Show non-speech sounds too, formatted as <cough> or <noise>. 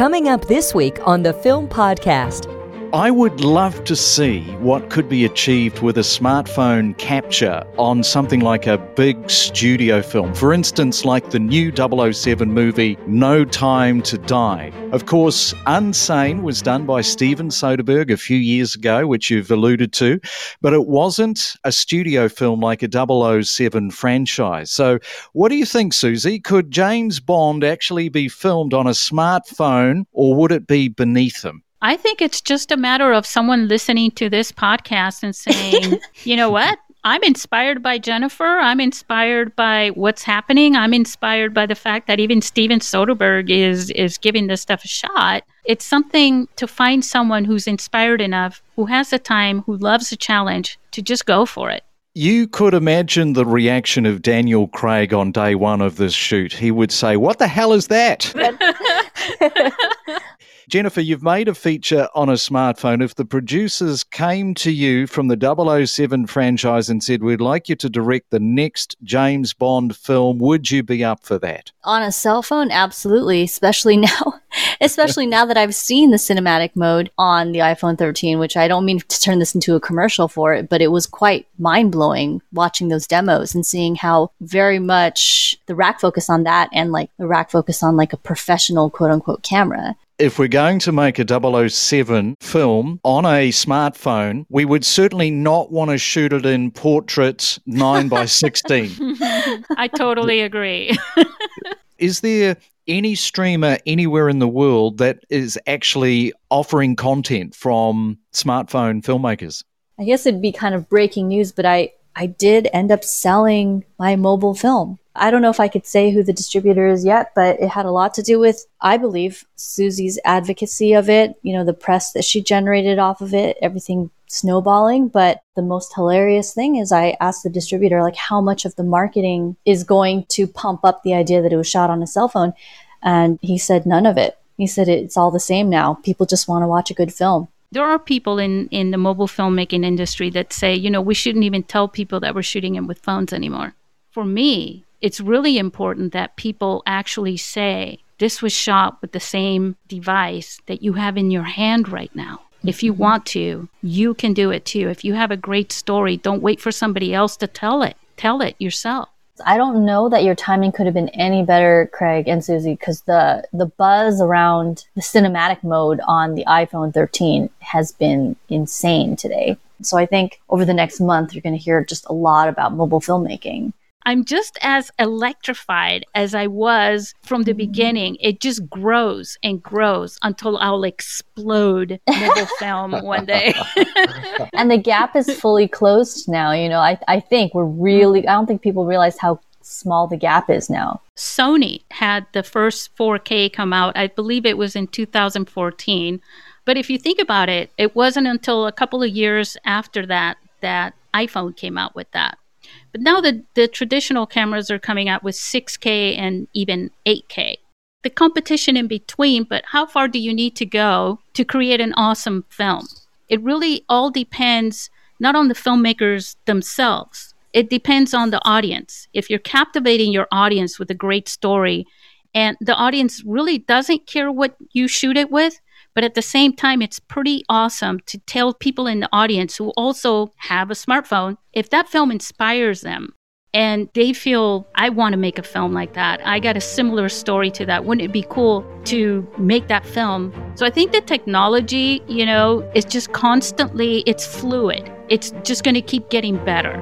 Coming up this week on the Film Podcast. I would love to see what could be achieved with a smartphone capture on something like a big studio film. For instance, like the new 007 movie No Time to Die. Of course, Unsane was done by Steven Soderbergh a few years ago, which you've alluded to, but it wasn't a studio film like a 007 franchise. So, what do you think, Susy? Could James Bond actually be filmed on a smartphone or would it be beneath him? I think it's just a matter of someone listening to this podcast and saying, <laughs> you know what? I'm inspired by Jennifer. I'm inspired by what's happening. I'm inspired by the fact that even Steven Soderbergh is is giving this stuff a shot. It's something to find someone who's inspired enough, who has the time, who loves the challenge to just go for it. You could imagine the reaction of Daniel Craig on day one of this shoot. He would say, What the hell is that? <laughs> Jennifer, you've made a feature on a smartphone. If the producers came to you from the 007 franchise and said, We'd like you to direct the next James Bond film, would you be up for that? On a cell phone, absolutely, especially <laughs> now. especially now that I've seen the cinematic mode on the iPhone 13, which I don't mean to turn this into a commercial for it, but it was quite mind blowing watching those demos and seeing how very much the rack focus on that and like the rack focus on like a professional quote unquote camera if we're going to make a 007 film on a smartphone, we would certainly not want to shoot it in portraits 9 by <laughs> 16. I totally agree. <laughs> is there any streamer anywhere in the world that is actually offering content from smartphone filmmakers? I guess it'd be kind of breaking news, but I, I did end up selling my mobile film. I don't know if I could say who the distributor is yet, but it had a lot to do with, I believe, Susy's advocacy of it, you know, the press that she generated off of it, everything snowballing. But the most hilarious thing is I asked the distributor, like, how much of the marketing is going to pump up the idea that it was shot on a cell phone? And he said, none of it. He said, it's all the same now. People just want to watch a good film there are people in, in the mobile filmmaking industry that say, you know, we shouldn't even tell people that we're shooting it with phones anymore. For me, it's really important that people actually say, this was shot with the same device that you have in your hand right now. If you mm-hmm. want to, you can do it too. If you have a great story, don't wait for somebody else to tell it. Tell it yourself. I don't know that your timing could have been any better, Craig and Susy, because the the buzz around the cinematic mode on the iPhone 13 has been insane today. So I think over the next month you're going to hear just a lot about mobile filmmaking. I'm just as electrified as I was from the mm-hmm. beginning. It just grows and grows until I'll explode mobile <laughs> film one day. <laughs> and the gap is fully closed now. You know, I, I think we're really, I don't think people realize how small the gap is now. Sony had the first 4K come out, I believe it was in 2014. But if you think about it, it wasn't until a couple of years after that that iPhone came out with that. But now the, the traditional cameras are coming out with 6K and even 8K. The competition in between, but how far do you need to go to create an awesome film? It really all depends not on the filmmakers themselves. It depends on the audience. If you're captivating your audience with a great story and the audience really doesn't care what you shoot it with, but at the same time, it's pretty awesome to tell people in the audience who also have a smartphone if that film inspires them and they feel I want to make a film like that. I got a similar story to that. Wouldn't it be cool to make that film? So I think the technology, you know, is just constantly it's fluid. It's just going to keep getting better.